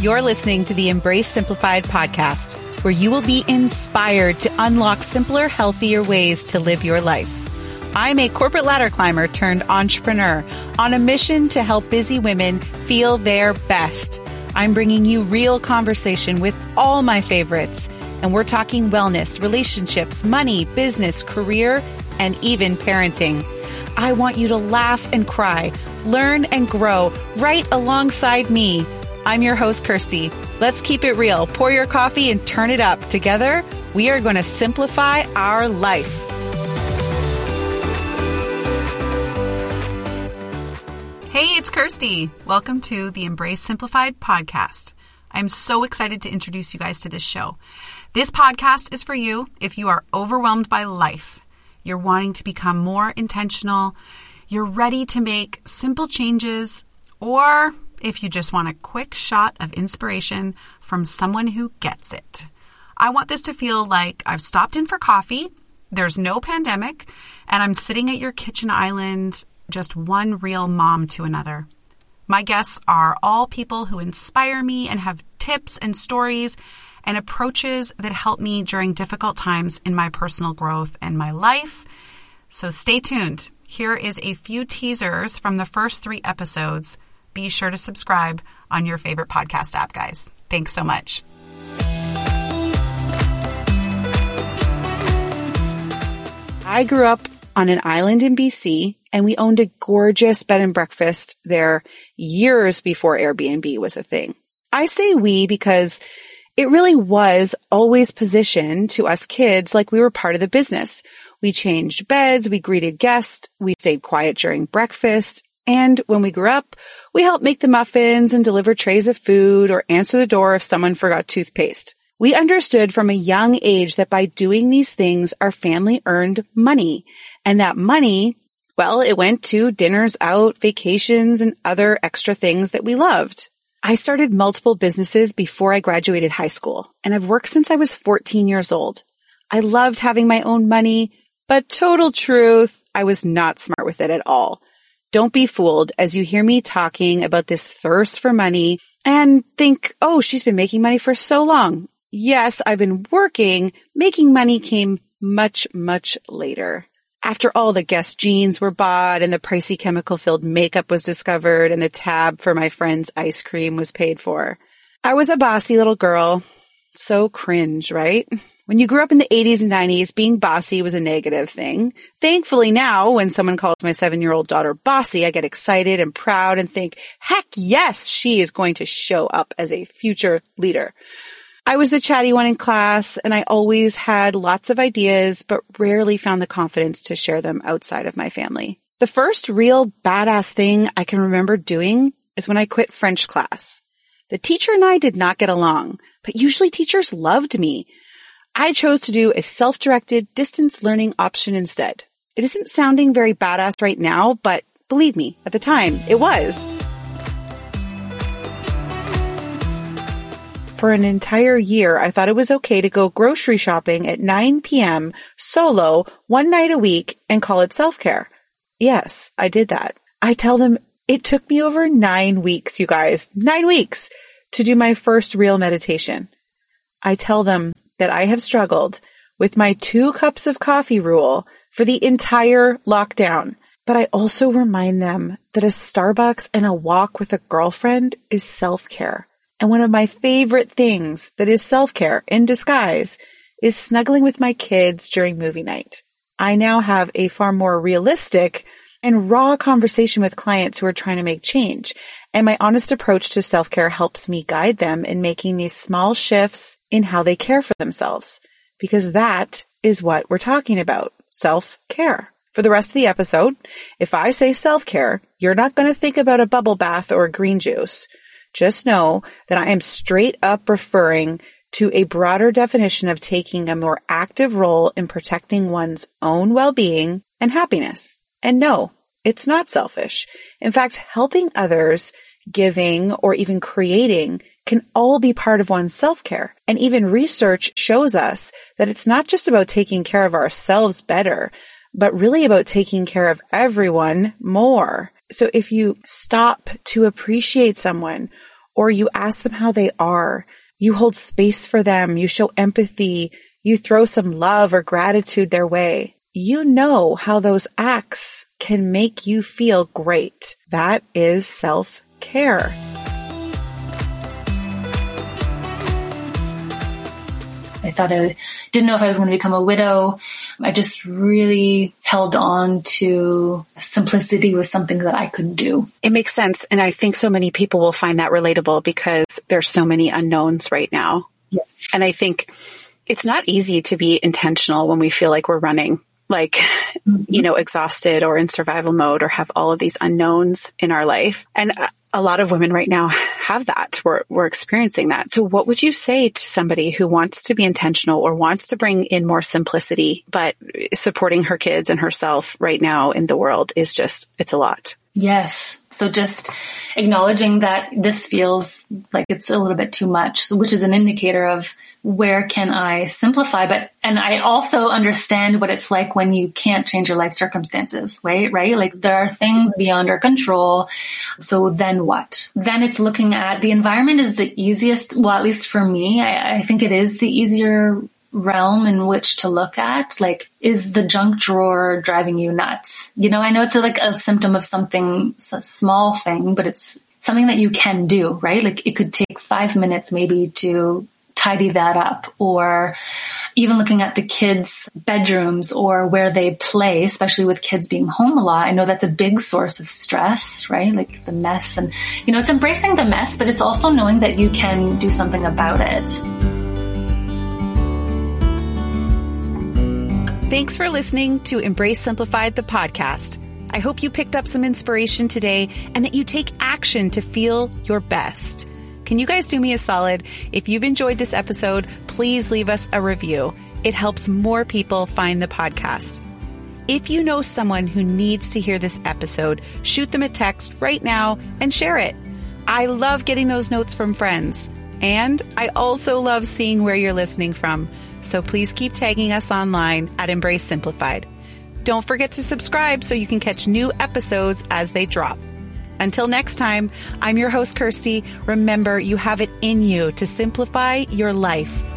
You're listening to the Embrace Simplified podcast, where you will be inspired to unlock simpler, healthier ways to live your life. I'm a corporate ladder climber turned entrepreneur on a mission to help busy women feel their best. I'm bringing you real conversation with all my favorites, and we're talking wellness, relationships, money, business, career, and even parenting. I want you to laugh and cry, learn and grow right alongside me. I'm your host, Kirsty. Let's keep it real. Pour your coffee and turn it up. Together, we are going to simplify our life. Hey, it's Kirsty. Welcome to the Embrace Simplified podcast. I'm so excited to introduce you guys to this show. This podcast is for you if you are overwhelmed by life, you're wanting to become more intentional, you're ready to make simple changes, or if you just want a quick shot of inspiration from someone who gets it. I want this to feel like I've stopped in for coffee, there's no pandemic, and I'm sitting at your kitchen island, just one real mom to another. My guests are all people who inspire me and have tips and stories and approaches that help me during difficult times in my personal growth and my life. So stay tuned. Here is a few teasers from the first three episodes be sure to subscribe on your favorite podcast app, guys. Thanks so much. I grew up on an island in BC and we owned a gorgeous bed and breakfast there years before Airbnb was a thing. I say we because it really was always positioned to us kids like we were part of the business. We changed beds, we greeted guests, we stayed quiet during breakfast, and when we grew up, we helped make the muffins and deliver trays of food or answer the door if someone forgot toothpaste. We understood from a young age that by doing these things, our family earned money and that money, well, it went to dinners out, vacations, and other extra things that we loved. I started multiple businesses before I graduated high school and I've worked since I was 14 years old. I loved having my own money, but total truth, I was not smart with it at all. Don't be fooled as you hear me talking about this thirst for money and think, oh, she's been making money for so long. Yes, I've been working. Making money came much, much later. After all the Guess jeans were bought and the pricey chemical filled makeup was discovered and the tab for my friend's ice cream was paid for. I was a bossy little girl. So cringe, right? When you grew up in the 80s and 90s, being bossy was a negative thing. Thankfully now, when someone calls my seven year old daughter bossy, I get excited and proud and think, heck yes, she is going to show up as a future leader. I was the chatty one in class and I always had lots of ideas, but rarely found the confidence to share them outside of my family. The first real badass thing I can remember doing is when I quit French class. The teacher and I did not get along, but usually teachers loved me. I chose to do a self-directed distance learning option instead. It isn't sounding very badass right now, but believe me, at the time, it was. For an entire year, I thought it was okay to go grocery shopping at 9 p.m. solo one night a week and call it self-care. Yes, I did that. I tell them it took me over nine weeks, you guys, nine weeks to do my first real meditation. I tell them that I have struggled with my two cups of coffee rule for the entire lockdown. But I also remind them that a Starbucks and a walk with a girlfriend is self-care. And one of my favorite things that is self-care in disguise is snuggling with my kids during movie night. I now have a far more realistic and raw conversation with clients who are trying to make change. And my honest approach to self-care helps me guide them in making these small shifts in how they care for themselves. Because that is what we're talking about. Self-care. For the rest of the episode, if I say self-care, you're not going to think about a bubble bath or green juice. Just know that I am straight up referring to a broader definition of taking a more active role in protecting one's own well-being and happiness. And no, it's not selfish. In fact, helping others, giving, or even creating can all be part of one's self-care. And even research shows us that it's not just about taking care of ourselves better, but really about taking care of everyone more. So if you stop to appreciate someone or you ask them how they are. You hold space for them. You show empathy. You throw some love or gratitude their way. You know how those acts can make you feel great. That is self care. I thought I didn't know if I was going to become a widow. I just really held on to simplicity was something that I could do. It makes sense. And I think so many people will find that relatable because there's so many unknowns right now. Yes. And I think it's not easy to be intentional when we feel like we're running like, mm-hmm. you know, exhausted or in survival mode or have all of these unknowns in our life. And a lot of women right now have that. We're, we're experiencing that. So what would you say to somebody who wants to be intentional or wants to bring in more simplicity, but supporting her kids and herself right now in the world is just, it's a lot. Yes. So just acknowledging that this feels like it's a little bit too much, which is an indicator of where can I simplify? But, and I also understand what it's like when you can't change your life circumstances, right? Right? Like there are things beyond our control. So then what? Then it's looking at the environment is the easiest. Well, at least for me, I, I think it is the easier realm in which to look at like is the junk drawer driving you nuts? You know i know it's a, like a symptom of something a small thing but it's something that you can do right? Like it could take five minutes maybe to tidy that up or even looking at the kids bedrooms or where they play especially with kids being home a lot i know that's a big source of stress right? Like the mess and you know it's embracing the mess but it's also knowing that you can do something about it Thanks for listening to Embrace Simplified, the podcast. I hope you picked up some inspiration today and that you take action to feel your best. Can you guys do me a solid? If you've enjoyed this episode, please leave us a review. It helps more people find the podcast. If you know someone who needs to hear this episode, shoot them a text right now and share it. I love getting those notes from friends. And I also love seeing where you're listening from. So please keep tagging us online at Embrace Simplified. Don't forget to subscribe so you can catch new episodes as they drop. Until next time, I'm your host, Kirsty. Remember, you have it in you to simplify your life.